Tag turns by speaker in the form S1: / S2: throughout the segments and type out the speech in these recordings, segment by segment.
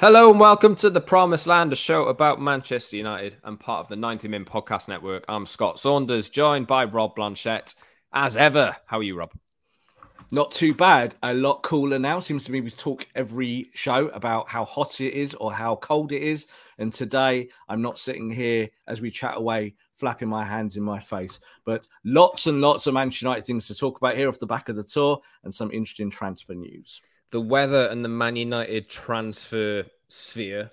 S1: Hello and welcome to the Promised Land, a show about Manchester United and part of the 90 Min Podcast Network. I'm Scott Saunders, joined by Rob Blanchette. As ever, how are you, Rob?
S2: Not too bad. A lot cooler now. Seems to me we talk every show about how hot it is or how cold it is. And today I'm not sitting here as we chat away, flapping my hands in my face. But lots and lots of Manchester United things to talk about here off the back of the tour and some interesting transfer news
S1: the weather and the Man United transfer sphere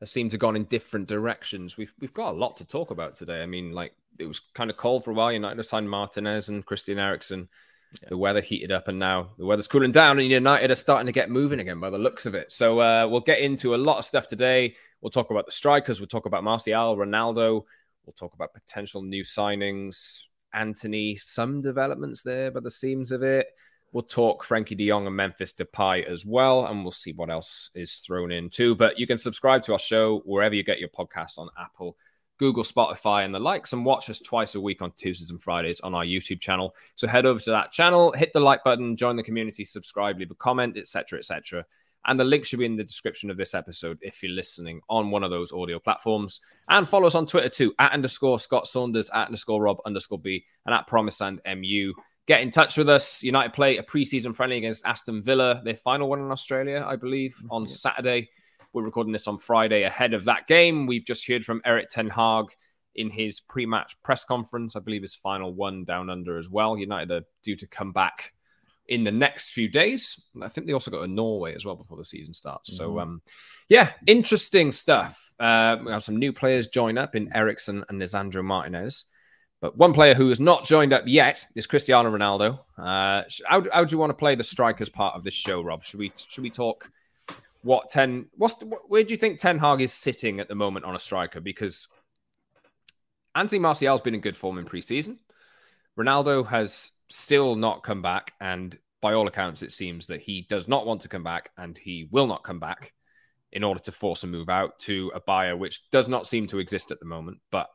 S1: have seemed to have gone in different directions. We've we've got a lot to talk about today. I mean, like it was kind of cold for a while. United signed Martinez and Christian Eriksen. Yeah. The weather heated up, and now the weather's cooling down, and United are starting to get moving again by the looks of it. So uh, we'll get into a lot of stuff today. We'll talk about the strikers. We'll talk about Martial, Ronaldo. We'll talk about potential new signings, Antony, Some developments there, by the seams of it. We'll talk Frenkie de Jong and Memphis Depay as well, and we'll see what else is thrown in too. But you can subscribe to our show wherever you get your podcasts on Apple, Google, Spotify, and the likes, and watch us twice a week on Tuesdays and Fridays on our YouTube channel. So head over to that channel, hit the like button, join the community, subscribe, leave a comment, etc., etc. And the link should be in the description of this episode if you're listening on one of those audio platforms. And follow us on Twitter too, at underscore Scott Saunders, at underscore Rob underscore B, and at Promise and MU get in touch with us. United play a preseason friendly against Aston Villa, their final one in Australia, I believe, on yeah. Saturday. We're recording this on Friday ahead of that game. We've just heard from Erik Ten Hag in his pre-match press conference. I believe his final one down under as well. United are due to come back in the next few days. I think they also got to Norway as well before the season starts. Mm-hmm. So, um, yeah, interesting stuff. Uh, we have some new players join up in Eriksen and Lisandro Martinez. But one player who has not joined up yet is Cristiano Ronaldo. Uh, how, how do you want to play the strikers part of this show, Rob? Should we should we talk what ten? What's the, where do you think Ten Hag is sitting at the moment on a striker? Because Anthony Martial's been in good form in preseason. Ronaldo has still not come back, and by all accounts, it seems that he does not want to come back, and he will not come back in order to force a move out to a buyer, which does not seem to exist at the moment. But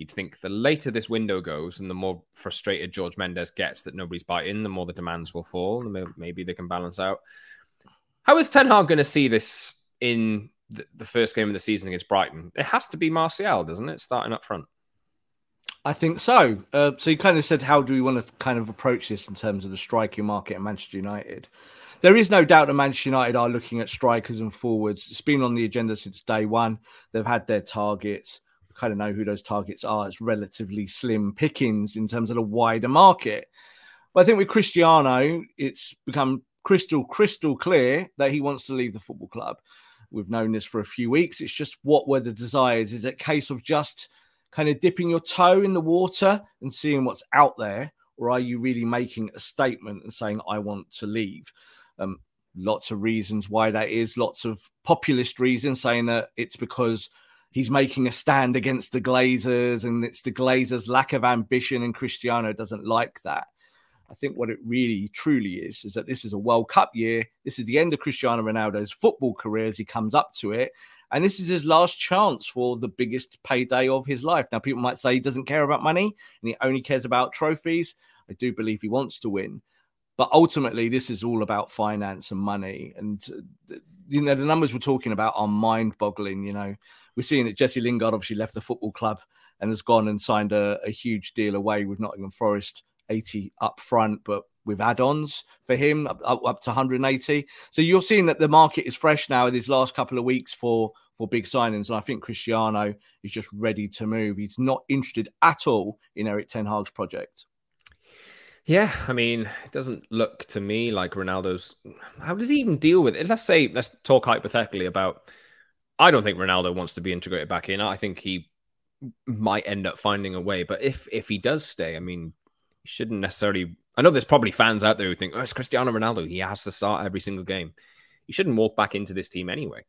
S1: you'd think the later this window goes and the more frustrated George Mendes gets that nobody's biting, the more the demands will fall. And maybe they can balance out. How is Ten Hag going to see this in the, the, first game of the season against Brighton? It has to be Martial, doesn't it, starting up front?
S2: I think so. Uh, so you kind of said, how do we want to kind of approach this in terms of the striking market at Manchester United? There is no doubt that Manchester United are looking at strikers and forwards. It's been on the agenda since day one. They've had their targets kind of know who those targets are. It's relatively slim pickings in terms of the wider market. But I think with Cristiano, it's become crystal, crystal clear that he wants to leave the football club. We've known this for a few weeks. It's just what were the desires? Is it a case of just kind of dipping your toe in the water and seeing what's out there? Or are you really making a statement and saying, I want to leave? Um, lots of reasons why that is, lots of populist reasons saying that it's because he's making a stand against the Glazers and it's the Glazers' lack of ambition, and Cristiano doesn't like that. I think what it really truly is is that this is a World Cup year. This is the end of Cristiano Ronaldo's football career as he comes up to it. And this is his last chance for the biggest payday of his life. Now, people might say he doesn't care about money and he only cares about trophies. I do believe he wants to win. But ultimately, this is all about finance and money. And, uh, you know, the numbers we're talking about are mind boggling. You know, we're seeing that Jesse Lingard obviously left the football club and has gone and signed a, a huge deal away with Nottingham Forest, 80 up front, but with add-ons for him up, up, to 180. So you're seeing that the market is fresh now in these last couple of weeks for for big signings, and I think Cristiano is just ready to move. He's not interested at all in Erik Ten Hag's project.
S1: Yeah, I mean, it doesn't look to me like Ronaldo's. How does he even deal with it? Let's say, let's talk hypothetically about I don't think Ronaldo wants to be integrated back in. I think he might end up finding a way. But if if he does stay, I mean, he shouldn't necessarily. I know there's probably fans out there who think, "Oh, it's Cristiano Ronaldo. He has to start every single game." He shouldn't walk back into this team anyway.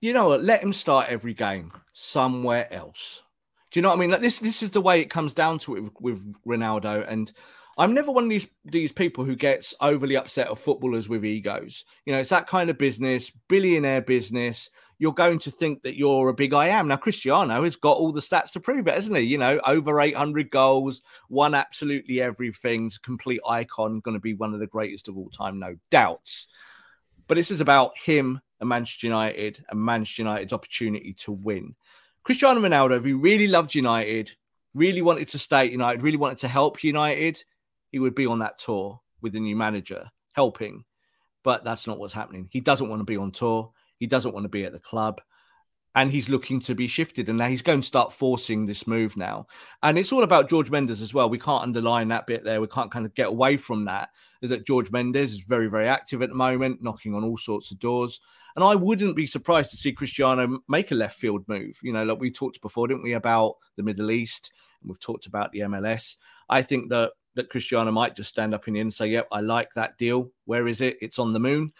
S2: You know what? Let him start every game somewhere else. Do you know what I mean? Like this, this is the way it comes down to it with, with Ronaldo. And I'm never one of these these people who gets overly upset of footballers with egos. You know, it's that kind of business, billionaire business you're going to think that you're a big I am. Now, Cristiano has got all the stats to prove it, hasn't he? You know, over 800 goals, won absolutely everything, complete icon, going to be one of the greatest of all time, no doubts. But this is about him and Manchester United and Manchester United's opportunity to win. Cristiano Ronaldo, who really loved United, really wanted to stay at United, really wanted to help United, he would be on that tour with the new manager, helping. But that's not what's happening. He doesn't want to be on tour. He doesn't want to be at the club. And he's looking to be shifted. And now he's going to start forcing this move now. And it's all about George Mendes as well. We can't underline that bit there. We can't kind of get away from that. Is that George Mendes is very, very active at the moment, knocking on all sorts of doors. And I wouldn't be surprised to see Cristiano make a left field move. You know, like we talked before, didn't we, about the Middle East? And we've talked about the MLS. I think that that Cristiano might just stand up in the end and say, Yep, I like that deal. Where is it? It's on the moon.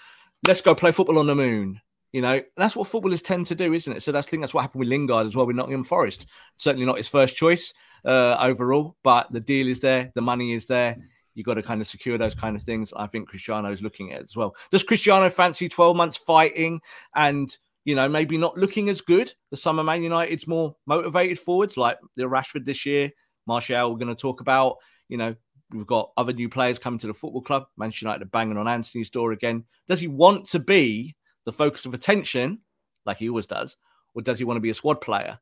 S2: Let's go play football on the moon. You know, that's what footballers tend to do, isn't it? So that's I think that's what happened with Lingard as well with Nottingham Forest. Certainly not his first choice uh, overall, but the deal is there, the money is there. You've got to kind of secure those kind of things. I think Cristiano is looking at as well. Does Cristiano fancy 12 months fighting and, you know, maybe not looking as good? The summer Man United's more motivated forwards like the Rashford this year, Martial, we're going to talk about. You know, we've got other new players coming to the football club. Manchester United are banging on Antony's door again. Does he want to be the focus of attention like he always does? Or does he want to be a squad player?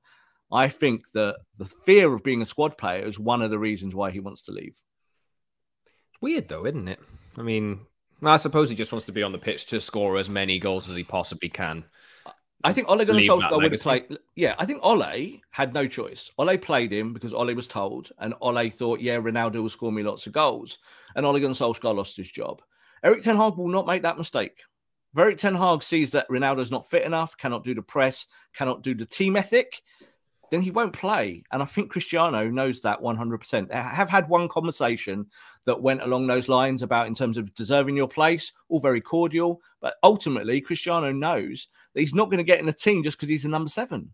S2: I think that the fear of being a squad player is one of the reasons why he wants to leave.
S1: It's Weird though, isn't it? I mean, I suppose he just wants to be on the pitch to score as many goals as he possibly can.
S2: I think Ole Gunnar Solskjaer would have played. Yeah, I think Ole had no choice. Ole played him because Ole was told, and Ole thought, yeah, Ronaldo will score me lots of goals. And Ole Gunnar Solskjaer lost his job. Erik Ten Hag will not make that mistake. Erik Ten Hag sees that Ronaldo's not fit enough, cannot do the press, cannot do the team ethic, then he won't play. And I think Cristiano knows that 100%. I have had one conversation that went along those lines about in terms of deserving your place, all very cordial. But ultimately, Cristiano knows that he's not going to get in the team just because he's a number seven.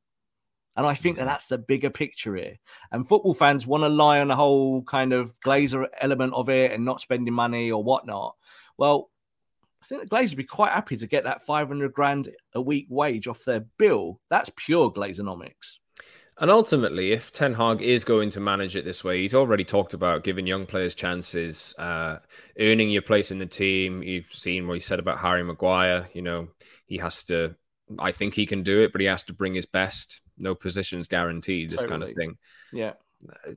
S2: And I think that that's the bigger picture here. And football fans want to lie on the whole kind of Glazer element of it and not spending money or whatnot. Well, I think the Glazers would be quite happy to get that 500 grand a week wage off their bill. That's pure Glazonomics.
S1: And ultimately, if Ten Hag is going to manage it this way, he's already talked about giving young players chances, uh, earning your place in the team. You've seen what he said about Harry Maguire. You know, he has to. I think he can do it, but he has to bring his best. No positions guaranteed. This totally. kind of thing.
S2: Yeah,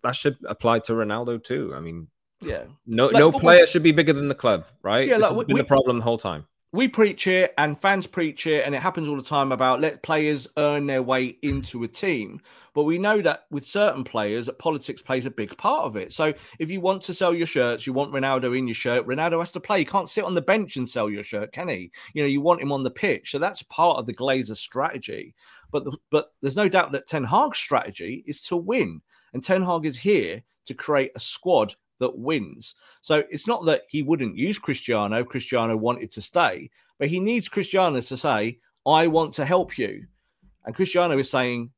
S1: that should apply to Ronaldo too. I mean,
S2: yeah,
S1: no, like no football... player should be bigger than the club, right?
S2: Yeah,
S1: this like, has been the problem the whole time
S2: we preach it and fans preach it and it happens all the time about let players earn their way into a team. But we know that with certain players that politics plays a big part of it. So if you want to sell your shirts you want ronaldo in your shirt ronaldo has to play. He can't sit on the bench and sell your shirt can he? You know you want him on the pitch. So that's part of the glazer strategy. But the, but there's no doubt that ten hag's strategy is to win. And ten hag is here to create a squad that wins. So it's not that he wouldn't use Cristiano. Cristiano wanted to stay, but he needs Cristiano to say, I want to help you. And Cristiano is saying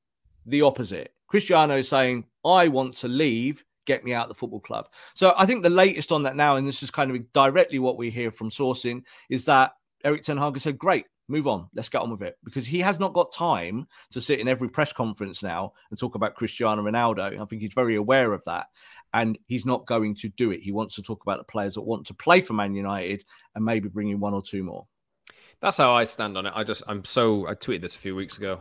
S2: the opposite. Cristiano is saying, I want to leave, get me out of the football club. So I think the latest on that now, and this is kind of directly what we hear from sourcing, is that Erik Ten Hag said, Great, move on. Let's get on with it because he has not got time to sit in every press conference now and talk about Cristiano Ronaldo. I think he's very aware of that and he's not going to do it. He wants to talk about the players that want to play for Man United and maybe bring in one or two more.
S1: That's how I stand on it. I just, I'm so, I tweeted this a few weeks ago.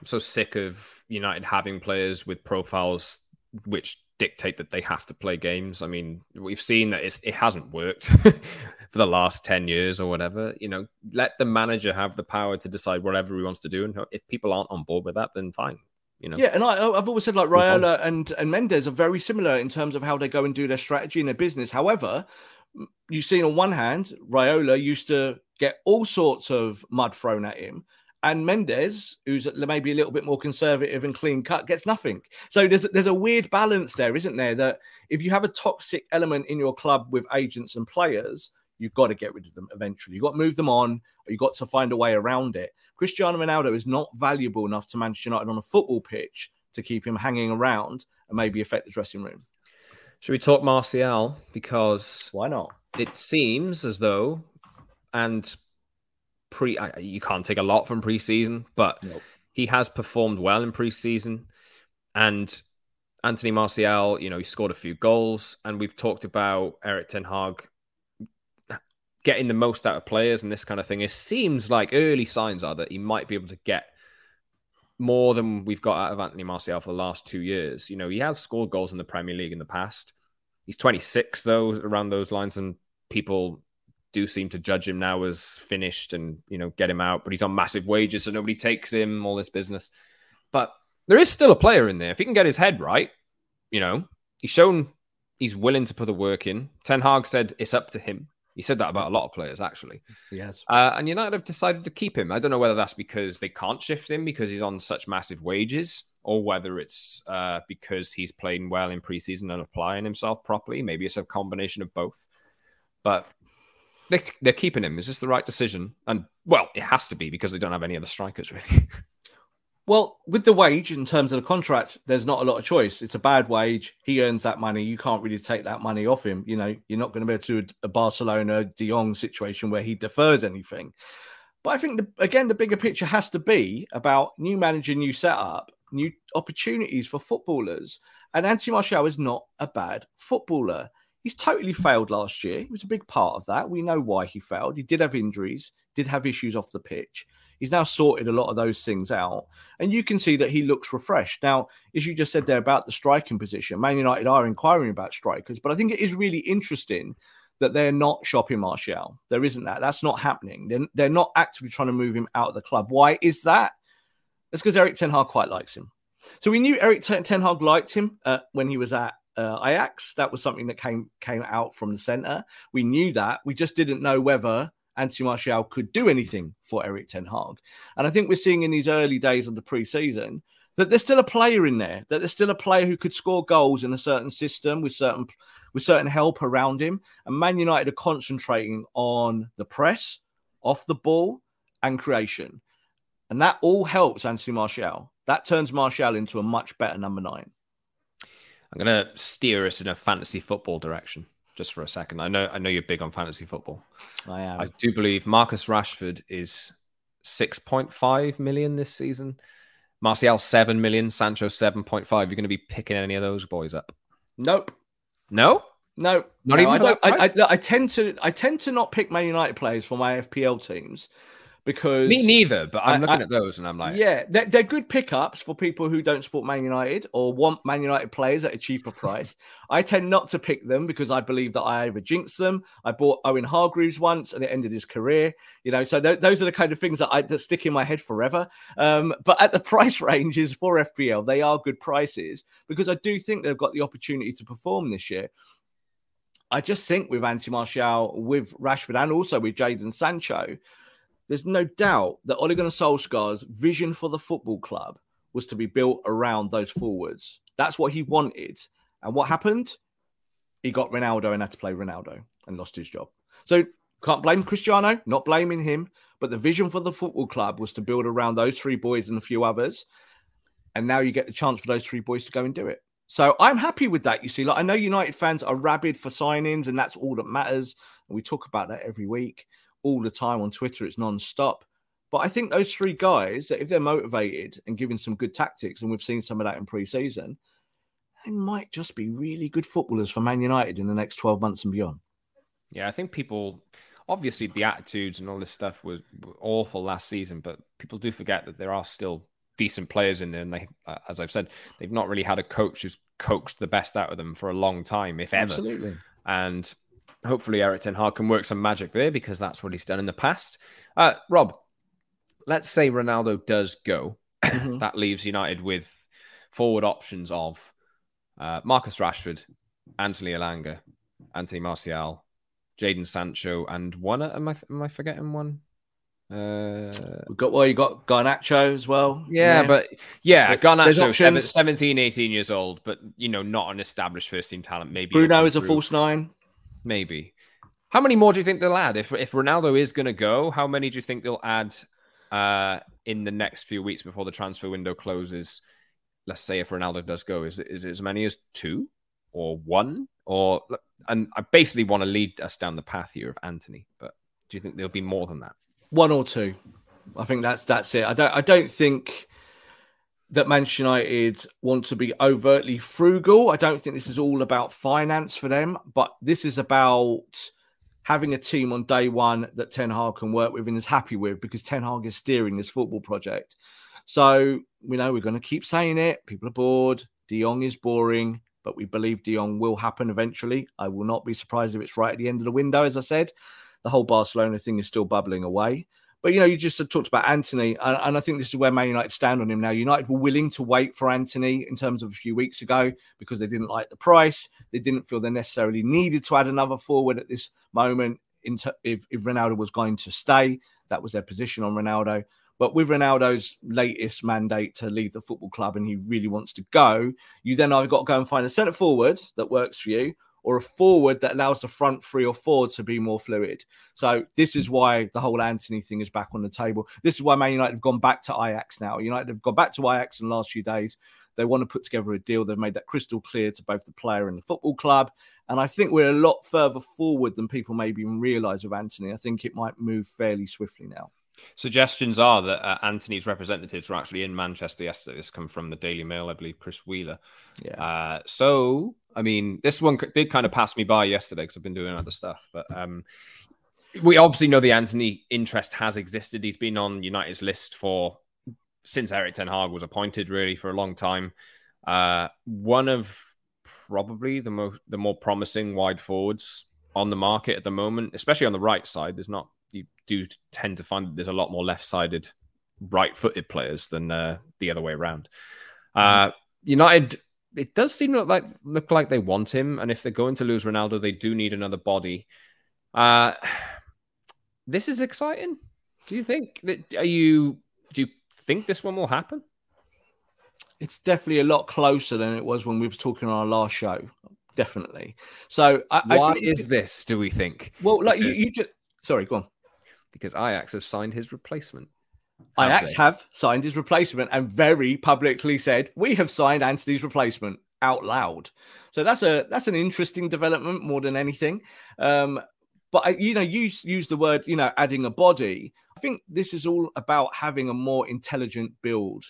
S1: I'm so sick of United having players with profiles which dictate that they have to play games. I mean, we've seen that it hasn't worked for the last 10 years or whatever. You know, let the manager have the power to decide whatever he wants to do. And if people aren't on board with that, then fine. You know?
S2: Yeah, and I, have always said like Raiola and and Mendes are very similar in terms of how they go and do their strategy in their business. However, you've seen on one hand, Raiola used to get all sorts of mud thrown at him, and Mendes, who's maybe a little bit more conservative and clean cut, gets nothing. So there's there's a weird balance there, isn't there? That if you have a toxic element in your club with agents and players, you've got to get rid of them eventually. You've got to move them on, or you've got to find a way around it. Cristiano Ronaldo is not valuable enough to Manchester United on a football pitch to keep him hanging around and maybe affect the dressing room.
S1: Should we talk Martial? Because
S2: why not?
S1: It seems as though, and pre, you can't take a lot from preseason, but nope. he has performed well in preseason. And Anthony Martial, you know, he scored a few goals, and we've talked about Erik Ten Hag getting the most out of players and this kind of thing. It seems like early signs are that he might be able to get more than we've got out of Anthony Martial for the last two years. You know, he has scored goals in the Premier League in the past. He's 26, though, around those lines, and people do seem to judge him now as finished and, you know, get him out. But he's on massive wages, so nobody takes him, all this business. But there is still a player in there. If he can get his head right, you know, he's shown he's willing to put the work in. Ten Hag said it's up to him. He said that about a lot of players, actually.
S2: Yes.
S1: Uh, and United have decided to keep him. I don't know whether that's because they can't shift him because he's on such massive wages, or whether it's uh, because he's playing well in preseason and applying himself properly. Maybe it's a combination of both. But they, they're keeping him. Is this the right decision? And well, it has to be because they don't have any other strikers, really.
S2: Well, with the wage in terms of the contract, there's not a lot of choice. It's a bad wage. He earns that money. You can't really take that money off him. You know, you're not going to be able to do a Barcelona De Jong situation where he defers anything. But I think the, again, the bigger picture has to be about new manager, new setup, new opportunities for footballers. And Anthony Martial is not a bad footballer. He's totally failed last year. He was a big part of that. We know why he failed. He did have injuries, did have issues off the pitch. He's now sorted a lot of those things out, and you can see that he looks refreshed. Now, as you just said there about the striking position, Man United are inquiring about strikers, but I think it is really interesting that they're not shopping Martial. There isn't that. That's not happening. They're, they're not actively trying to move him out of the club. Why is that? It's because Erik Ten Hag quite likes him. So we knew Erik Ten Hag liked him uh, when he was at uh, Ajax. That was something that came came out from the centre. We knew that. We just didn't know whether Anthony Martial could do anything for Erik Ten Hag. And I think we're seeing in these early days of the preseason that there's still a player in there, that there's still a player who could score goals in a certain system with certain with certain help around him. And Man United are concentrating on the press, off the ball, and creation. And that all helps Anthony Martial. That turns Martial into a much better number nine.
S1: I'm going to steer us in a fantasy football direction just for a second. I know I know you're big on fantasy football.
S2: I am.
S1: I do believe Marcus Rashford is 6.5 million this season. Martial 7 million, Sancho 7.5. You're going to be picking any of those boys up?
S2: Nope.
S1: No?
S2: No.
S1: Not
S2: no,
S1: even
S2: I, I,
S1: I,
S2: I, tend to I tend to not pick Man United players for my FPL teams because
S1: me neither. But I'm I, looking I, at those and I'm like,
S2: yeah, they're, they're, good pickups for people who don't support Man United or want Man United players at a cheaper price. I tend not to pick them because I believe that I over jinx them. I bought Owen Hargreaves once and it ended his career. You know, so th- those are the kind of things that I that stick in my head forever. Um, but at the price ranges for FPL, they are good prices because I do think they've got the opportunity to perform this year. I just think with Anthony Martial, with Rashford, and also with Jadon Sancho, there's no doubt that Ole Gunnar Solskjaer's vision for the football club was to be built around those forwards. That's what he wanted. And what happened? He got Ronaldo and had to play Ronaldo and lost his job. So can't blame Cristiano, not blaming him. But the vision for the football club was to build around those three boys and a few others. And now you get the chance for those three boys to go and do it. So I'm happy with that. You see, like I know United fans are rabid for signings, and that's all that matters. And we talk about that every week all the time on Twitter. It's non-stop. But I think those three guys, if they're motivated and given some good tactics, and we've seen some of that in pre-season, they might just be really good footballers for Man United in the next 12 months and beyond.
S1: Yeah, I think people obviously the attitudes and all this stuff was awful last season, but people do forget that there are still decent players in there, and they, uh, as I've said, they've not really had a coach who's coaxed the best out of them for a long time, if ever.
S2: Absolutely.
S1: And hopefully Erik Ten Hag can work some magic there because that's what he's done in the past. Uh, Rob, let's say Ronaldo does go. Mm-hmm. that leaves United with forward options of uh, Marcus Rashford, Anthony Elanga, Anthony Martial, Jadon Sancho, and one. Am I am I forgetting one?
S2: Uh, We've got well, you got Garnacho as well.
S1: Yeah, yeah. but yeah, Garnacho, 17, 18 years old, but you know, not an established first team talent. Maybe
S2: Bruno is a false nine
S1: maybe. How many more do you think they'll add? If if Ronaldo is going to go, how many do you think they'll add uh, in the next few weeks before the transfer window closes? Let's say if Ronaldo does go, is is it as many as two or one or? And I basically want to lead us down the path here of Antony, but do you think there'll be more than that?
S2: One or two. I think that's that's it. I don't I don't think that Manchester United want to be overtly frugal. I don't think this is all about finance for them, but this is about having a team on day one that Ten Hag can work with and is happy with because Ten Hag is steering this football project. So we know we're going to keep saying it. People are bored. De Jong is boring, but we believe De Jong will happen eventually. I will not be surprised if it's right at the end of the window, as I said. The whole Barcelona thing is still bubbling away. But you know, you just talked about Antony, and, and, I think this is where Man United stand on him now. United were willing to wait for Antony in terms of a few weeks ago because they didn't like the price. They didn't feel they necessarily needed to add another forward at this moment. Into, if, if Ronaldo was going to stay, that was their position on Ronaldo. But with Ronaldo's latest mandate to leave the football club and he really wants to go, you then either got to go and find a centre forward that works for you, or a forward that allows the front three or four to be more fluid. So this is why the whole Antony thing is back on the table. This is why Man United have gone back to Ajax now. United have gone back to Ajax in the last few days. They want to put together a deal. They've made that crystal clear to both the player and the football club. And I think we're a lot further forward than people maybe even realise with Antony. I think it might move fairly swiftly now.
S1: Suggestions are that uh, Antony's representatives were actually in Manchester yesterday. This come from the Daily Mail, I believe, Chris Wheeler. Yeah. Uh, so, I mean, this one did kind of pass me by yesterday because I've been doing other stuff. But um, we obviously know the Antony interest has existed. He's been on United's list for since Erik Ten Hag was appointed, really, for a long time. Uh, one of probably the most the more promising wide forwards on the market at the moment, especially on the right side. There's not you do tend to find that there's a lot more left-sided, right-footed players than uh, the other way around. Uh, United, it does seem like look like they want him, and if they're going to lose Ronaldo, they do need another body. Uh, this is exciting. Do you think that? Are you? Do you think this one will happen?
S2: It's definitely a lot closer than it was when we were talking on our last show. Definitely. So,
S1: I, why I is this? Do we think?
S2: Well, like you, you just sorry, go on
S1: because Ajax have signed his replacement.
S2: Have Ajax they? have signed his replacement and very publicly said, "We have signed Antony's replacement." Out loud, so that's a that's an interesting development more than anything. Um, but I, you know, you use the word, you know, adding a body. I think this is all about having a more intelligent build.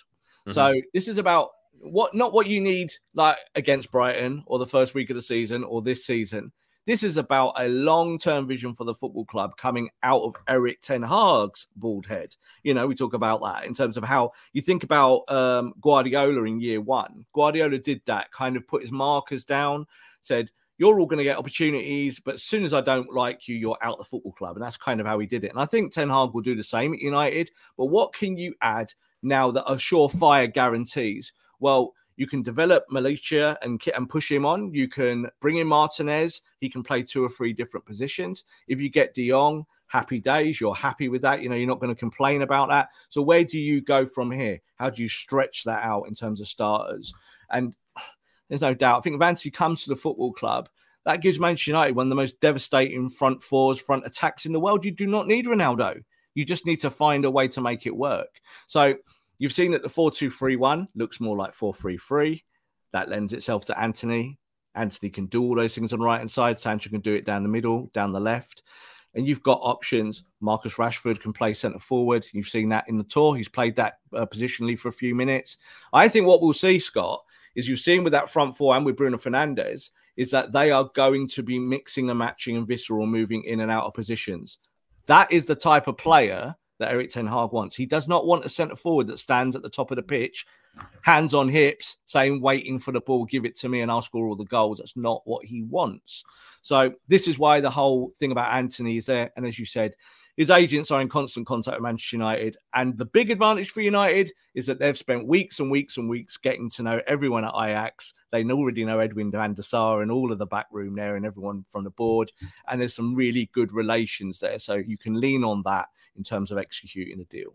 S2: Mm-hmm. So this is about what not what you need like against Brighton or the first week of the season or this season. This is about a long term vision for the football club coming out of Erik Ten Hag's bald head. You know, we talk about that in terms of how you think about um, Guardiola in year one. Guardiola did that, kind of put his markers down, said, you're all going to get opportunities, but as soon as I don't like you, you're out the football club. And that's kind of how he did it. And I think Ten Hag will do the same at United. But what can you add now that are surefire guarantees? Well, you can develop Malacia and and push him on. You can bring in Martinez. He can play two or three different positions. If you get De Jong, happy days. You're happy with that. You know, you're not going to complain about that. So where do you go from here? How do you stretch that out in terms of starters? And there's no doubt. I think if comes to the football club, that gives Manchester United one of the most devastating front fours, front attacks in the world. You do not need Ronaldo. You just need to find a way to make it work. So You've seen that the 4 2 3 1 looks more like 4 3 3. That lends itself to Antony. Antony can do all those things on the right hand side. Sancho can do it down the middle, down the left. And you've got options. Marcus Rashford can play centre forward. You've seen that in the tour. He's played that uh, positionally for a few minutes. I think what we'll see, Scott, is you've seen with that front four and with Bruno Fernandes, is that they are going to be mixing and matching and visceral, moving in and out of positions. That is the type of player that Erik Ten Hag wants. He does not want a centre forward that stands at the top of the pitch, hands on hips, saying, waiting for the ball, give it to me, and I'll score all the goals. That's not what he wants. So, this is why the whole thing about Antony is there. And as you said, his agents are in constant contact with Manchester United. And the big advantage for United is that they've spent weeks and weeks and weeks getting to know everyone at Ajax. They already know Edwin van der Sar and all of the back room there and everyone from the board. And there's some really good relations there. So you can lean on that in terms of executing the deal.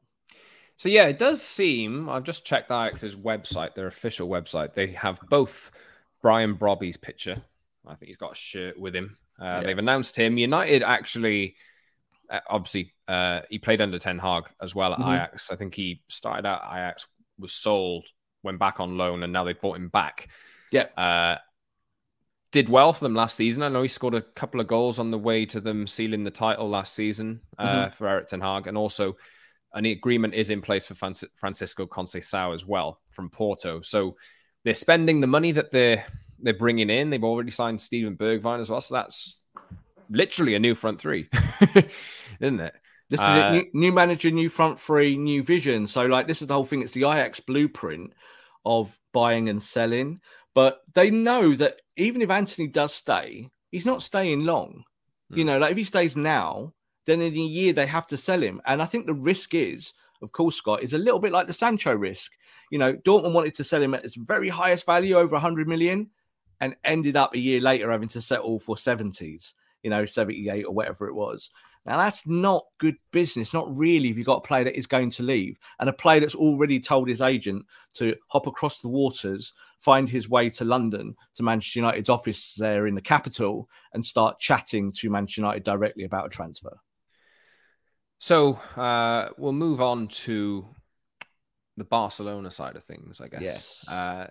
S1: So yeah, it does seem. I've just checked Ajax's website, their official website. They have both Brian Brobbey's picture. I think he's got a shirt with him. Uh, yeah. They've announced him. United actually, uh, obviously, uh, he played under Ten Hag as well at mm-hmm. Ajax. I think he started out Ajax, was sold, went back on loan, and now they've bought him back.
S2: Yeah.
S1: Uh, did well for them last season. I know he scored a couple of goals on the way to them sealing the title last season uh, mm-hmm. for Erik Ten Hag, and also an agreement is in place for Francisco Conceição as well from Porto. So they're spending the money that they're they're bringing in. They've already signed Steven Bergwijn as well, so that's literally a new front three, isn't it?
S2: This is uh, it. New, new, manager, new front three, new vision. So, like, this is the whole thing. It's the Ajax blueprint of buying and selling. But they know that even if Antony does stay, he's not staying long. Mm. You know, like if he stays now, then in a year they have to sell him. And I think the risk is, of course, Scott, is a little bit like the Sancho risk. You know, Dortmund wanted to sell him at his very highest value, over 100 million, and ended up a year later having to settle for 70s, you know, 78 or whatever it was. Now that's not good business. Not really. If you've got a player that is going to leave and a player that's already told his agent to hop across the waters, find his way to London to Manchester United's office there in the capital, and start chatting to Manchester United directly about a transfer.
S1: So uh, we'll move on to the Barcelona side of things, I guess.
S2: Yes.
S1: Uh,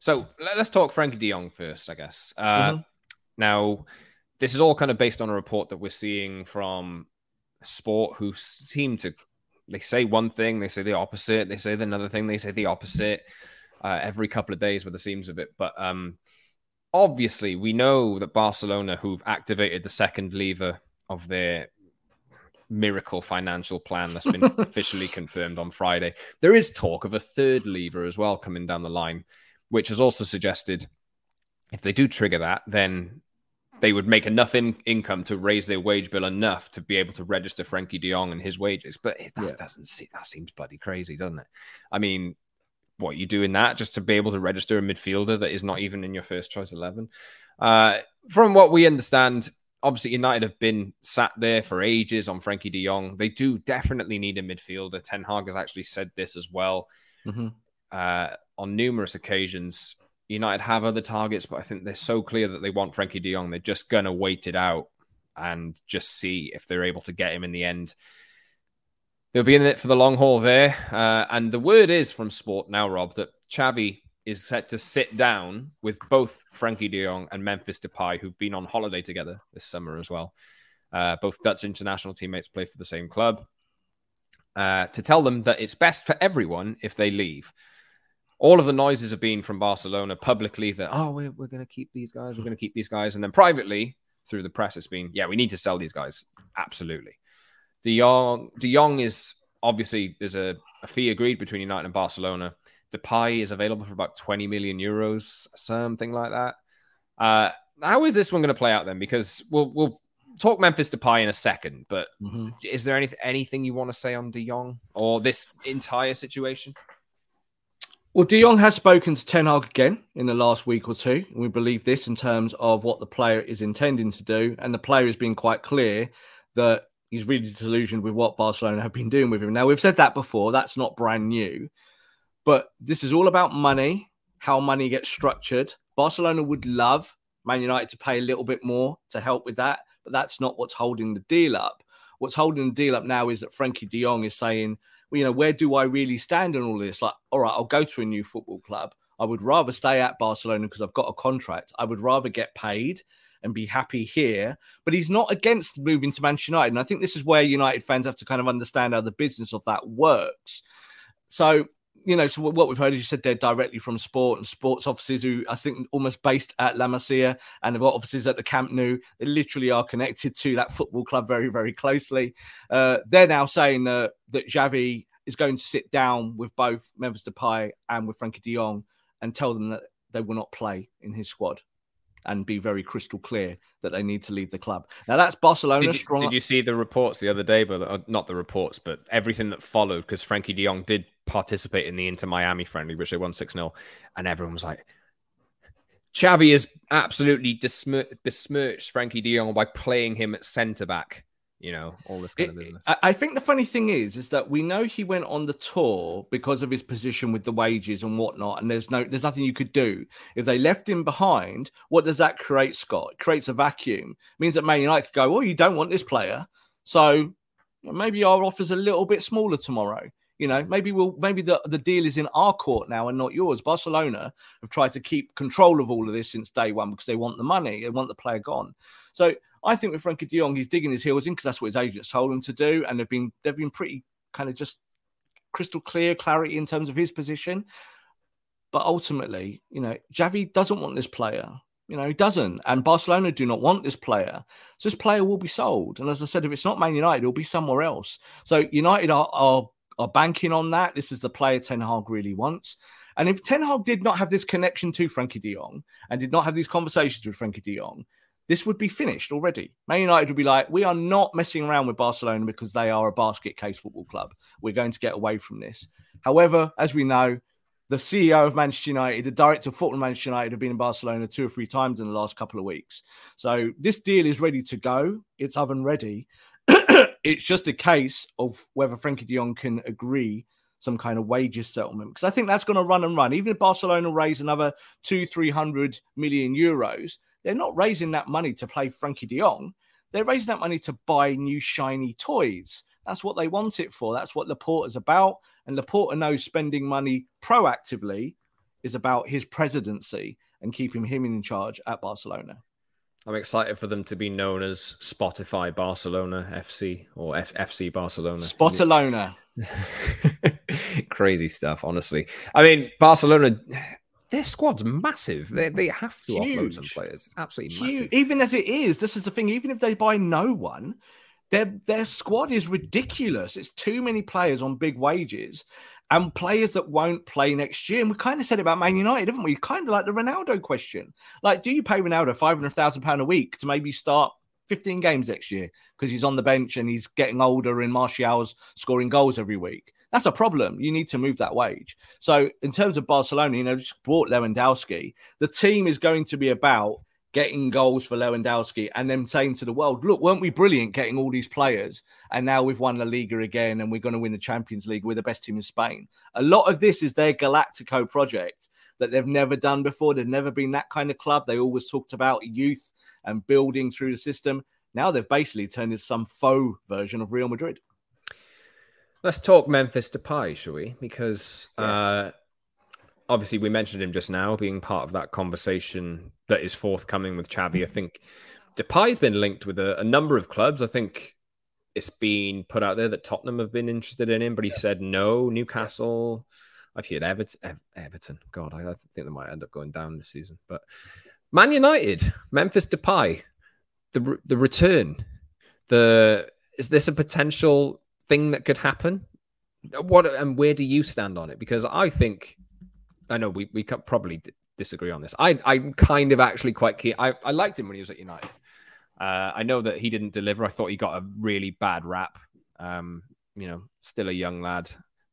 S1: so let's talk Frenkie De Jong first, I guess. Uh, mm-hmm. Now this is all kind of based on a report that we're seeing from sport who seem to they say one thing they say the opposite they say another thing they say the opposite uh, every couple of days with the seams of it but um obviously we know that barcelona who've activated the second lever of their miracle financial plan that's been officially confirmed on friday there is talk of a third lever as well coming down the line which has also suggested if they do trigger that then they would make enough in- income to raise their wage bill enough to be able to register Frenkie De Jong and his wages. But that yeah. doesn't see, that seems bloody crazy, doesn't it? I mean, what you doing that just to be able to register a midfielder that is not even in your first choice eleven? Uh, from what we understand, obviously United have been sat there for ages on Frenkie De Jong. They do definitely need a midfielder. Ten Hag has actually said this as well mm-hmm. uh, on numerous occasions. United have other targets, but I think they're so clear that they want Frenkie de Jong. They're just going to wait it out and just see if they're able to get him in the end. They'll be in it for the long haul there. Uh, and the word is from Sport now, Rob, that Xavi is set to sit down with both Frenkie de Jong and Memphis Depay, who've been on holiday together this summer as well. Uh, both Dutch international teammates play for the same club. Uh, to tell them that it's best for everyone if they leave all of the noises have been from Barcelona publicly that, oh, we're, we're going to keep these guys, we're going to keep these guys. And then privately, through the press, it's been, yeah, we need to sell these guys. Absolutely. De Jong, De Jong is obviously, there's a, a fee agreed between United and Barcelona. Depay is available for about 20 million euros, something like that. Uh, how is this one going to play out then? Because we'll, we'll talk Memphis Depay in a second, but mm-hmm. is there any, anything you want to say on De Jong or this entire situation?
S2: Well, De Jong has spoken to Ten Hag again in the last week or two. And we believe this in terms of what the player is intending to do. And the player has been quite clear that he's really disillusioned with what Barcelona have been doing with him. Now, we've said that before. That's not brand new. But this is all about money, how money gets structured. Barcelona would love Man United to pay a little bit more to help with that. But that's not what's holding the deal up. What's holding the deal up now is that Frenkie de Jong is saying, you know, where do I really stand on all this? Like, all right, I'll go to a new football club. I would rather stay at Barcelona because I've got a contract. I would rather get paid and be happy here. But he's not against moving to Manchester United. And I think this is where United fans have to kind of understand how the business of that works. So you know, so what we've heard is you said they're directly from sport and sports offices who I think almost based at La Masia and they've got offices at the Camp Nou. They literally are connected to that football club very, very closely. Uh, they're now saying uh, that Xavi is going to sit down with both Memphis Depay and with Frenkie de Jong and tell them that they will not play in his squad and be very crystal clear that they need to leave the club. Now that's Barcelona.
S1: Did you, strong... did you see the reports the other day? But uh, not the reports, but everything that followed because Frenkie De Jong did participate in the Inter Miami friendly, which they won six 0 and everyone was like, Xavi has absolutely besmirched Frenkie De Jong by playing him at centre back you know, all this kind it, of business.
S2: I think the funny thing is, is that we know he went on the tour because of his position with the wages and whatnot, and there's no, there's nothing you could do. If they left him behind, what does that create, Scott? It creates a vacuum. It means that Man United could go, well, you don't want this player, so maybe our offer's a little bit smaller tomorrow. You know, maybe we'll maybe the, the deal is in our court now and not yours. Barcelona have tried to keep control of all of this since day one because they want the money, they want the player gone. So I think with Frenkie De Jong, he's digging his heels in because that's what his agents told him to do, and they've been they've been pretty kind of just crystal clear clarity in terms of his position. But ultimately, you know, Xavi doesn't want this player. You know, he doesn't. And Barcelona do not want this player. So this player will be sold. And as I said, if it's not Man United, it'll be somewhere else. So United are, are, are banking on that. This is the player Ten Hag really wants. And if Ten Hag did not have this connection to Frenkie de Jong and did not have these conversations with Frenkie de Jong, this would be finished already. Man United would be like, we are not messing around with Barcelona because they are a basket case football club. We're going to get away from this. However, as we know, the CEO of Manchester United, the director of football of Manchester United have been in Barcelona two or three times in the last couple of weeks. So this deal is ready to go. It's oven ready. it's just a case of whether Frenkie de Jong can agree some kind of wages settlement because I think that's going to run and run. Even if Barcelona raise another two, three hundred million euros, they're not raising that money to play Frenkie de Jong. They're raising that money to buy new shiny toys. That's what they want it for. That's what Laporta's about. And Laporta knows spending money proactively is about his presidency and keeping him in charge at Barcelona.
S1: I'm excited for them to be known as Spotify Barcelona FC or F- FC Barcelona.
S2: Spotalona.
S1: Crazy stuff, honestly. I mean, Barcelona, their squad's massive. They, they have to Huge. offload some players. It's absolutely Huge. massive.
S2: Even as it is, this is the thing. Even if they buy no one, their their squad is ridiculous. It's too many players on big wages and players that won't play next year. And we kind of said about Man United, haven't we? Kind of like the Ronaldo question. Like, do you pay Ronaldo five hundred thousand pound a week to maybe start fifteen games next year because he's on the bench and he's getting older and Martial's scoring goals every week? That's a problem. You need to move that wage. So, in terms of Barcelona, you know, just bought Lewandowski. The team is going to be about getting goals for Lewandowski and then saying to the world, look, weren't we brilliant getting all these players? And now we've won La Liga again and we're going to win the Champions League. We're the best team in Spain. A lot of this is their Galactico project that they've never done before. They've never been that kind of club. They always talked about youth and building through the system. Now they've basically turned into some faux version of Real Madrid.
S1: Let's talk Memphis Depay, shall we? Because yes. uh, obviously we mentioned him just now being part of that conversation that is forthcoming with Xavi. I think Depay's been linked with a, a, number of clubs. I think it's been put out there that Tottenham have been interested in him, but he said no. Newcastle. I've heard Everton. Everton. God, I, I think they might end up going down this season. But Man United, Memphis Depay, the the return. The is this a potential thing that could happen? What and where do you stand on it? Because I think I know we we could probably disagree on this. I I'm kind of actually quite keen. I, I liked him when he was at United. Uh, I know that he didn't deliver. I thought he got a really bad rap. Um, you know, still a young lad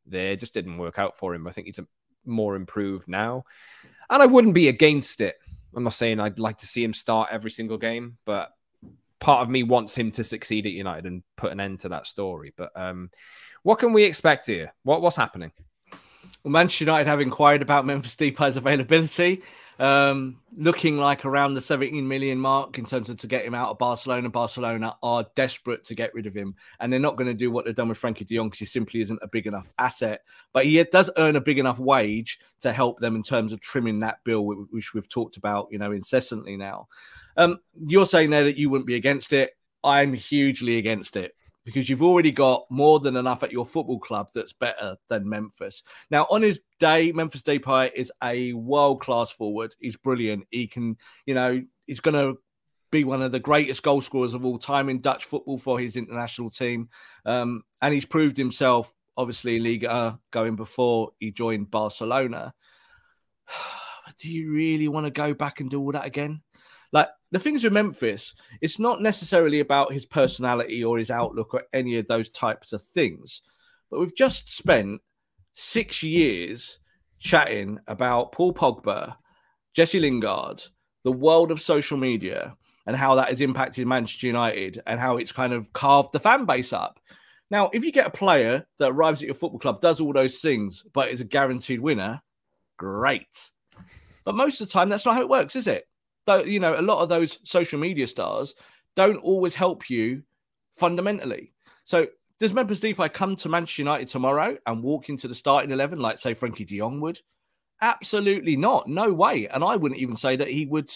S1: there. Just didn't work out for him. I think he's a, more improved now. And I wouldn't be against it. I'm not saying I'd like to see him start every single game, but part of me wants him to succeed at United and put an end to that story. But um, what can we expect here? What what's happening?
S2: Well, Manchester United have inquired about Memphis Depay's availability, um, looking like around the 17 million mark in terms of to get him out of Barcelona. Barcelona are desperate to get rid of him, and they're not going to do what they've done with Frenkie de Jong because he simply isn't a big enough asset. But he does earn a big enough wage to help them in terms of trimming that bill, which we've talked about, you know, incessantly now. Um, you're saying there that you wouldn't be against it. I'm hugely against it because you've already got more than enough at your football club that's better than Memphis. Now, on his day, Memphis Depay is a world class forward. He's brilliant. He can, you know, he's going to be one of the greatest goal scorers of all time in Dutch football for his international team. Um, and he's proved himself, obviously, in Liga going before he joined Barcelona. But do you really want to go back and do all that again? Like the things with Memphis, it's not necessarily about his personality or his outlook or any of those types of things. But we've just spent six years chatting about Paul Pogba, Jesse Lingard, the world of social media, and how that has impacted Manchester United and how it's kind of carved the fan base up. Now, if you get a player that arrives at your football club, does all those things, but is a guaranteed winner, great. But most of the time, that's not how it works, is it? Though you know a lot of those social media stars don't always help you fundamentally. So does Memphis Depay come to Manchester United tomorrow and walk into the starting eleven like say Frenkie De Jong would? Absolutely not. No way. And I wouldn't even say that he would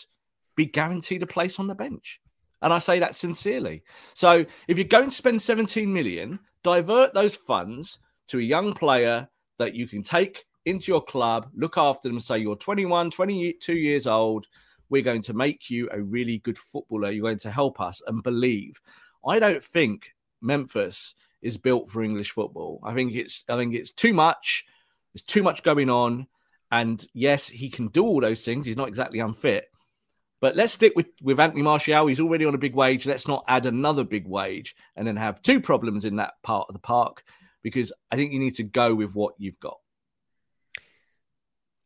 S2: be guaranteed a place on the bench. And I say that sincerely. So if you're going to spend 17 million, divert those funds to a young player that you can take into your club, look after them, say you're 21, 22 years old, we're going to make you a really good footballer. You're going to help us and believe. I don't think Memphis is built for English football. I think it's I think it's too much. There's too much going on. And yes, he can do all those things. He's not exactly unfit. But let's stick with, with Anthony Martial. He's already on a big wage. Let's not add another big wage and then have two problems in that part of the park because I think you need to go with what you've got.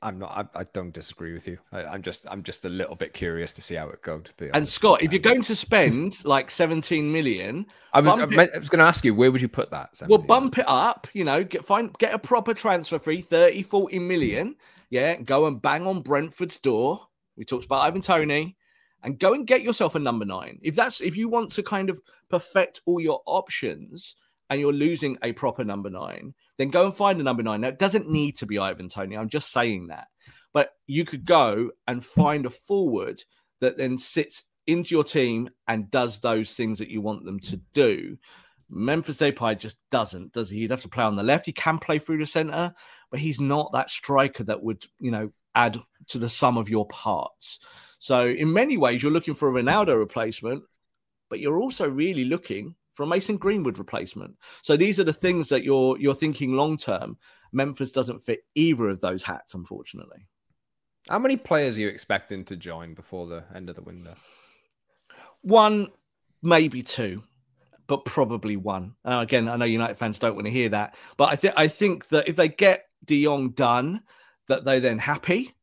S1: I'm not. I, I don't disagree with you. I, am just. I'm just a little bit curious to see how it goes.
S2: and Scott, if you're going to spend like 17 million,
S1: I was. I, I was going to ask you where would you put that?
S2: Well, bump it up. You know, get find get a proper transfer fee, 30, 40 million. Yeah, go and bang on Brentford's door. We talked about Ivan Toney, and go and get yourself a number nine. If that's if you want to kind of perfect all your options, and you're losing a proper number nine, then go and find a number nine. Now, it doesn't need to be Ivan Toney. I'm just saying that. But you could go and find a forward that then sits into your team and does those things that you want them to do. Memphis Depay just doesn't, does he? He'd have to play on the left. He can play through the center, but he's not that striker that would, you know, add to the sum of your parts. So, in many ways, you're looking for a Ronaldo replacement, but you're also really looking for a Mason Greenwood replacement. So these are the things that you're you're thinking long term. Memphis doesn't fit either of those hats, unfortunately.
S1: How many players are you expecting to join before the end of the window?
S2: One, maybe two, but probably one. Uh, again, I know United fans don't want to hear that, but I think I think that if they get De Jong done, that they're then happy.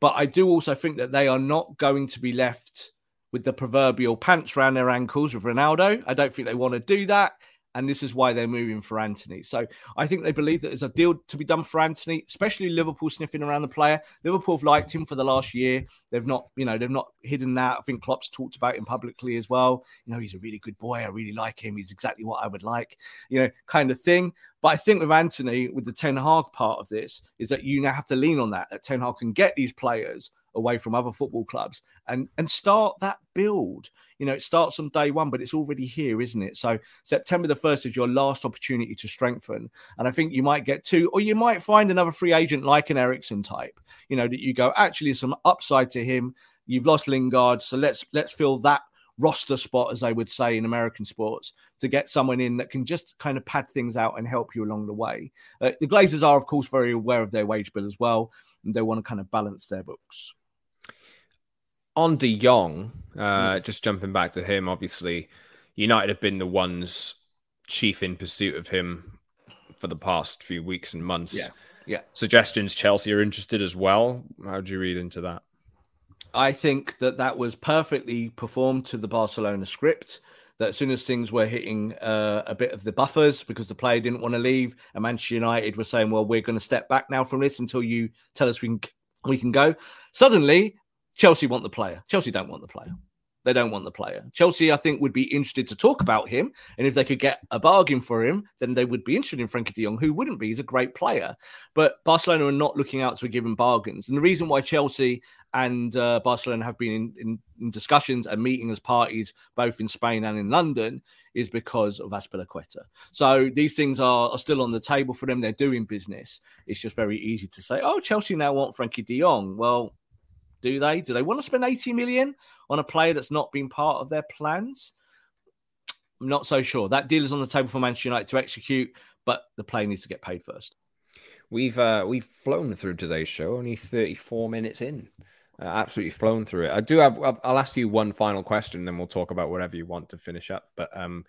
S2: But I do also think that they are not going to be left with the proverbial pants around their ankles with Ronaldo. I don't think they want to do that. And this is why they're moving for Antony. So I think they believe that there's a deal to be done for Antony, especially Liverpool sniffing around the player. Liverpool have liked him for the last year. They've not, you know, they've not hidden that. I think Klopp's talked about him publicly as well. You know, he's a really good boy. I really like him. He's exactly what I would like, you know, kind of thing. But I think with Antony, with the Ten Hag part of this, is that you now have to lean on that. That Ten Hag can get these players away from other football clubs and and start that build. You know, it starts on day one, but it's already here, isn't it? So September the first is your last opportunity to strengthen, and I think you might get two, or you might find another free agent like an Eriksen type. You know, that you go actually some upside to him. You've lost Lingard, so let's let's fill that roster spot, as they would say in American sports, to get someone in that can just kind of pad things out and help you along the way. Uh, the Glazers are, of course, very aware of their wage bill as well, and they want to kind of balance their books
S1: on De Jong, uh, mm. just jumping back to him, obviously, United have been the ones chief in pursuit of him for the past few weeks and months.
S2: Yeah. Yeah.
S1: Suggestions Chelsea are interested as well. How do you read into that?
S2: I think that that was perfectly performed to the Barcelona script. That as soon as things were hitting uh, a bit of the buffers because the player didn't want to leave, and Manchester United were saying, "Well, we're going to step back now from this until you tell us we can we can go." Suddenly, Chelsea want the player. Chelsea don't want the player. They don't want the player. Chelsea, I think, would be interested to talk about him. And if they could get a bargain for him, then they would be interested in Frenkie de Jong, who wouldn't be. He's a great player. But Barcelona are not looking out to give him bargains. And the reason why Chelsea and uh, Barcelona have been in, in, in, discussions and meeting as parties, both in Spain and in London, is because of Azpilicueta. So these things are, are still on the table for them. They're doing business. It's just very easy to say, oh, Chelsea now want Frenkie de Jong. Well, do they? Do they want to spend 80 million on a player that's not been part of their plans? I'm not so sure. That deal is on the table for Manchester United to execute, but the player needs to get paid first.
S1: We've uh, we've flown through today's show, only 34 minutes in. Uh, absolutely flown through it. I do have. I'll ask you one final question, then we'll talk about whatever you want to finish up. But um,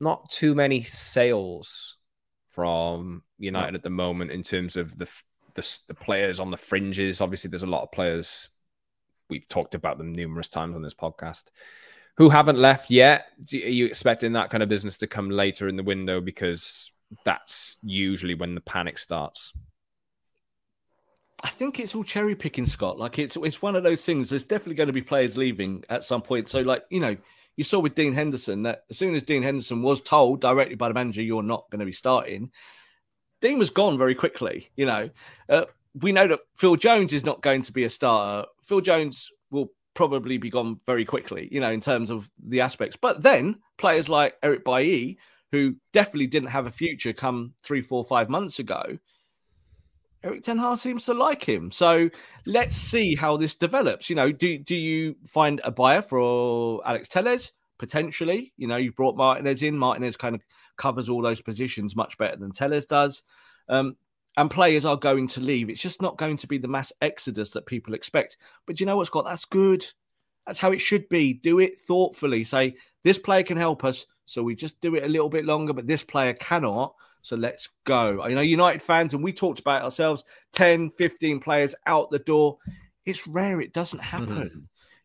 S1: not too many sales from United no. at the moment in terms of the the, the players on the fringes. Obviously, there's a lot of players. We've talked about them numerous times on this podcast who haven't left yet. Are you expecting that kind of business to come later in the window because that's usually when the panic starts?
S2: I think it's all cherry picking, Scott. Like it's it's one of those things. There's definitely going to be players leaving at some point. So, like you know, you saw with Dean Henderson that as soon as Dean Henderson was told directly by the manager, "You're not going to be starting," Dean was gone very quickly. You know, uh, we know that Phil Jones is not going to be a starter. Phil Jones will probably be gone very quickly. You know, in terms of the aspects. But then players like Eric Bailly, who definitely didn't have a future come three, four, five months ago. Erik Ten Hag seems to like him. So let's see how this develops. You know, do do you find a buyer for Alex Telles? Potentially, you know, you've brought Martinez in. Martinez kind of covers all those positions much better than Telles does. Um, and players are going to leave. It's just not going to be the mass exodus that people expect. But you know what, Scott? That's good. That's how it should be. Do it thoughtfully. Say, this player can help us. So we just do it a little bit longer, but this player cannot. So let's go. You know, United fans, and we talked about ourselves 10, 15 players out the door. It's rare. It doesn't happen. Mm-hmm.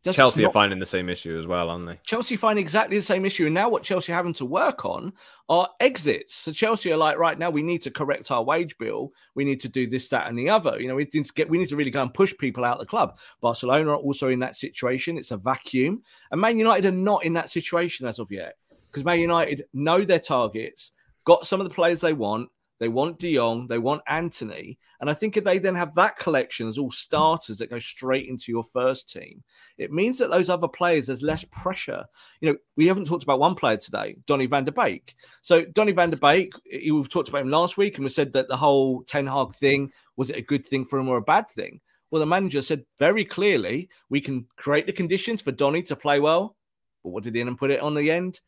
S1: Just Chelsea not... are finding the same issue as well, aren't they?
S2: Chelsea find exactly the same issue. And now what Chelsea are having to work on are exits. So Chelsea are like, right now, we need to correct our wage bill. We need to do this, that, and the other. You know, we need to get we need to really go and push people out of the club. Barcelona are also in that situation. It's a vacuum. And Man United are not in that situation as of yet. Because Man United know their targets, got some of the players they want, they want De Jong, they want Antony, And I think if they then have that collection as all starters that go straight into your first team, it means that those other players, there's less pressure. You know, we haven't talked about one player today, Donny van der Beek. So Donny van der Beek, we've talked about him last week and we said that the whole Ten Hag thing, was it a good thing for him or a bad thing? Well, the manager said very clearly, we can create the conditions for Donny to play well. But what did Ian put it on the end?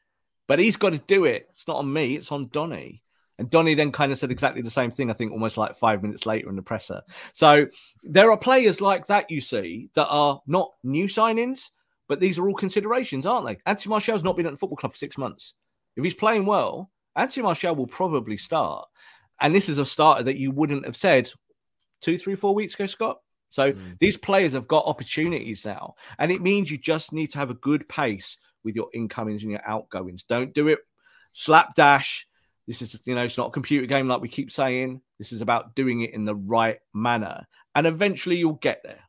S2: But he's got to do it. It's not on me, it's on Donny. And Donny then kind of said exactly the same thing, I think almost like five minutes later in the presser. So there are players like that you see that are not new signings, but these are all considerations, aren't they? Anthony Martial's not been at the football club for six months. If he's playing well, Anthony Martial will probably start. And this is a starter that you wouldn't have said two, three, four weeks ago, Scott. So mm. these players have got opportunities now. And it means you just need to have a good pace with your incomings and your outgoings. Don't do it slapdash this is, you know, it's not a computer game like we keep saying. This is about doing it in the right manner. And eventually you'll get there.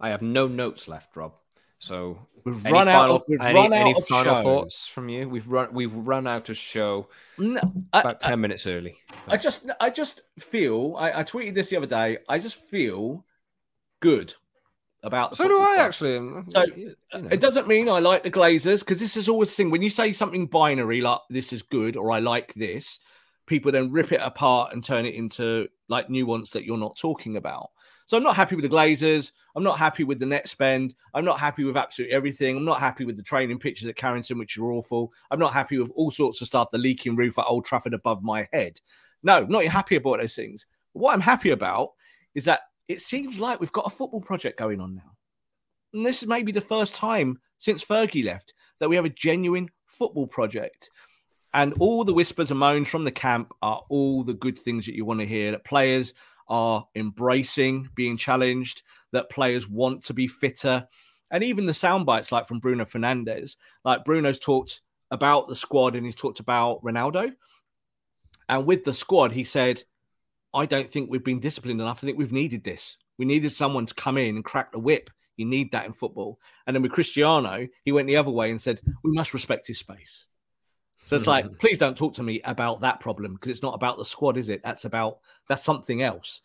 S1: I have no notes left, Rob. So
S2: we've run final, out of, we've any, run out any
S1: of final
S2: show.
S1: thoughts from you? We've run we've run out of show no, I, about 10 I, minutes early.
S2: But... I just I just feel I, I tweeted this the other day. I just feel good about.
S1: so do I club. actually.
S2: So uh, you know. it doesn't mean I like the Glazers because this is always the thing. When you say something binary like this is good or I like this, people then rip it apart and turn it into like nuance that you're not talking about. So I'm not happy with the Glazers. I'm not happy with the net spend. I'm not happy with absolutely everything. I'm not happy with the training pictures at Carrington, which are awful. I'm not happy with all sorts of stuff, the leaking roof at Old Trafford above my head. No, not happy about those things. what I'm happy about is that it seems like we've got a football project going on now. And this is maybe the first time since Fergie left that we have a genuine football project. And all the whispers and moans from the camp are all the good things that you want to hear that players are embracing being challenged, that players want to be fitter. And even the sound bites, like from Bruno Fernandes, like Bruno's talked about the squad and he's talked about Ronaldo. And with the squad, he said, I don't think we've been disciplined enough. I think we've needed this. We needed someone to come in and crack the whip. You need that in football. And then with Cristiano, he went the other way and said, we must respect his space. So it's like, please don't talk to me about that problem because it's not about the squad, is it? That's about, that's something else.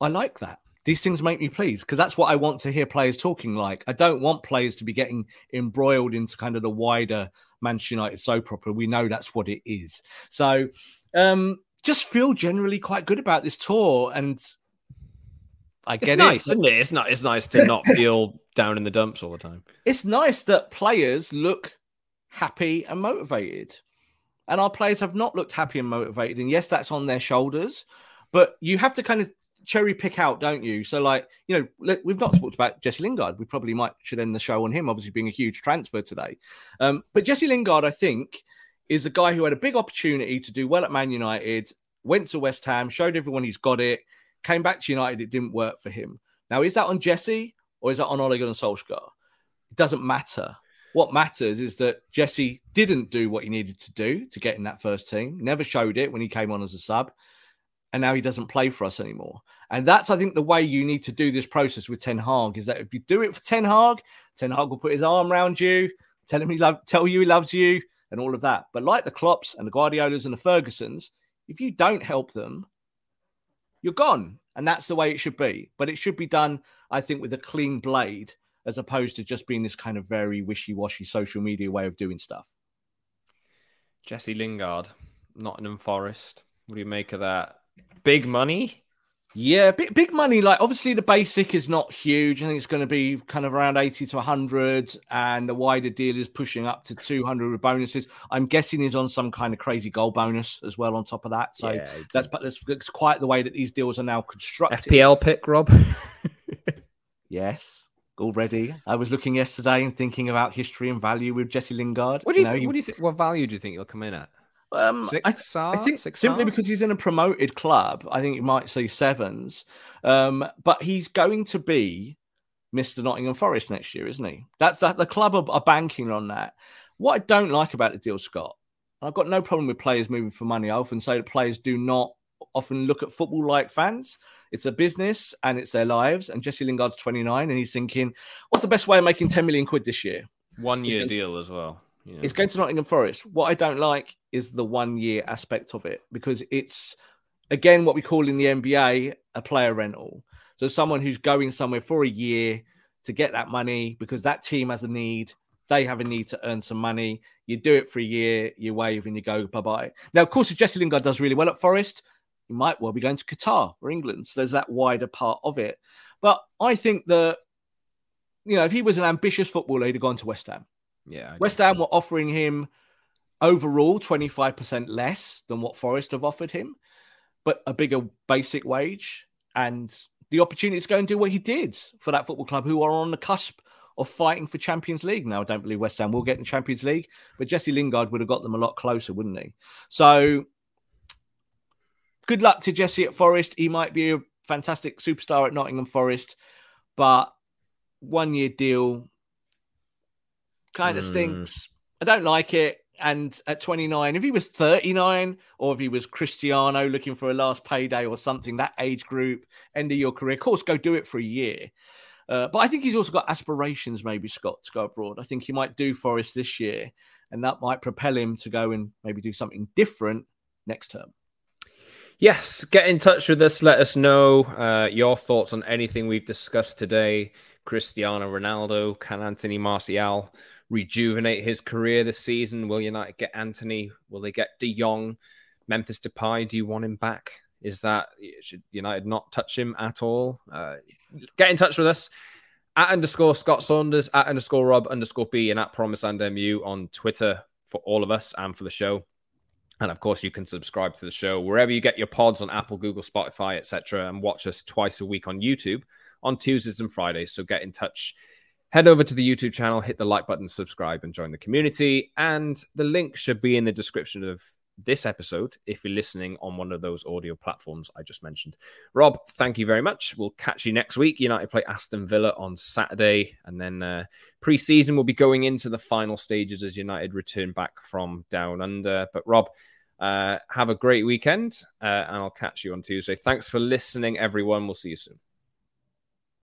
S2: I like that. These things make me pleased because that's what I want to hear players talking like. I don't want players to be getting embroiled into kind of the wider Manchester United soap opera. We know that's what it is. So, um, just feel generally quite good about this tour. And I get
S1: it's nice, it. isn't it? It's not. It's nice to not feel down in the dumps all the time.
S2: It's nice that players look happy and motivated, and our players have not looked happy and motivated. And yes, that's on their shoulders, but you have to kind of cherry pick out, don't you? So, like, you know, we've not talked about Jesse Lingard. We probably might should end the show on him, obviously being a huge transfer today. Um, but Jesse Lingard, I think, is a guy who had a big opportunity to do well at Man United, went to West Ham, showed everyone he's got it, came back to United, it didn't work for him. Now, is that on Jesse or is that on Ole Gunnar Solskjaer? It doesn't matter. What matters is that Jesse didn't do what he needed to do to get in that first team, never showed it when he came on as a sub, and now he doesn't play for us anymore. And that's, I think, the way you need to do this process with Ten Hag is that if you do it for Ten Hag, Ten Hag will put his arm around you, tell him he love, tell you he loves you, and all of that. But like the Klopps and the Guardiolas and the Fergusons, if you don't help them, you're gone. And that's the way it should be. But it should be done, I think, with a clean blade as opposed to just being this kind of very wishy washy social media way of doing stuff.
S1: Jesse Lingard, Nottingham Forest. What do you make of that? Big money?
S2: Yeah, big big money. Like obviously the basic is not huge. I think it's going to be kind of around eighty to hundred, and the wider deal is pushing up to two hundred with bonuses. I'm guessing he's on some kind of crazy goal bonus as well on top of that. So yeah, that's that's, that's quite the way that these deals are now constructed.
S1: FPL pick, Rob.
S2: yes, already. I was looking yesterday and thinking about history and value with Jesse Lingard.
S1: What do you, you know, think, What do you think? What value do you think he'll come in at?
S2: Um, Six I, I think Six simply because he's in a promoted club, I think you might say sevens. Um, but he's going to be Mr. Nottingham Forest next year, isn't he? That's that the club are, are banking on that. What I don't like about the deal, Scott, I've got no problem with players moving for money. I often say that players do not often look at football like fans. It's a business and it's their lives. And Jesse Lingard's 29 and he's thinking, what's the best way of making 10 million quid this year?
S1: One year deal as well.
S2: Yeah. It's going to Nottingham Forest. What I don't like is the one year aspect of it because it's again what we call in the NBA a player rental. So someone who's going somewhere for a year to get that money because that team has a need. They have a need to earn some money. You do it for a year, you wave and you go bye bye. Now, of course, if Jesse Lingard does really well at Forest, he might well be going to Qatar or England. So there's that wider part of it. But I think that, you know, if he was an ambitious footballer, he'd have gone to West Ham.
S1: Yeah.
S2: West Ham were offering him overall 25% less than what Forest have offered him, but a bigger basic wage and the opportunity to go and do what he did for that football club who are on the cusp of fighting for Champions League. Now, I don't believe West Ham will get in Champions League, but Jesse Lingard would have got them a lot closer, wouldn't he? So, good luck to Jesse at Forest. He might be a fantastic superstar at Nottingham Forest, but one year deal kind of mm. stinks. I don't like it. And at 29, if he was 39 or if he was Cristiano looking for a last payday or something, that age group, end of your career, of course, go do it for a year. Uh, but I think he's also got aspirations, maybe Scott, to go abroad. I think he might do Forest this year, and that might propel him to go and maybe do something different next term.
S1: Yes, get in touch with us. Let us know uh, your thoughts on anything we've discussed today. Cristiano Ronaldo, can Anthony Martial rejuvenate his career this season? Will United get Antony? Will they get De Jong? Memphis Depay, do you want him back? Is that should United not touch him at all? Uh, get in touch with us at underscore Scott Saunders, at underscore Rob underscore B, and at Promise and MU on Twitter for all of us and for the show. And of course, you can subscribe to the show wherever you get your pods on Apple, Google, Spotify, etc., and watch us twice a week on YouTube on Tuesdays and Fridays. So get in touch head over to the YouTube channel, hit the like button, subscribe, and join the community. And the link should be in the description of this episode if you're listening on one of those audio platforms I just mentioned. Rob, thank you very much. We'll catch you next week. United play Aston Villa on Saturday, and then uh, pre-season will be going into the final stages as United return back from down under. But Rob, uh, have a great weekend, uh, and I'll catch you on Tuesday. Thanks for listening, everyone. We'll see you soon.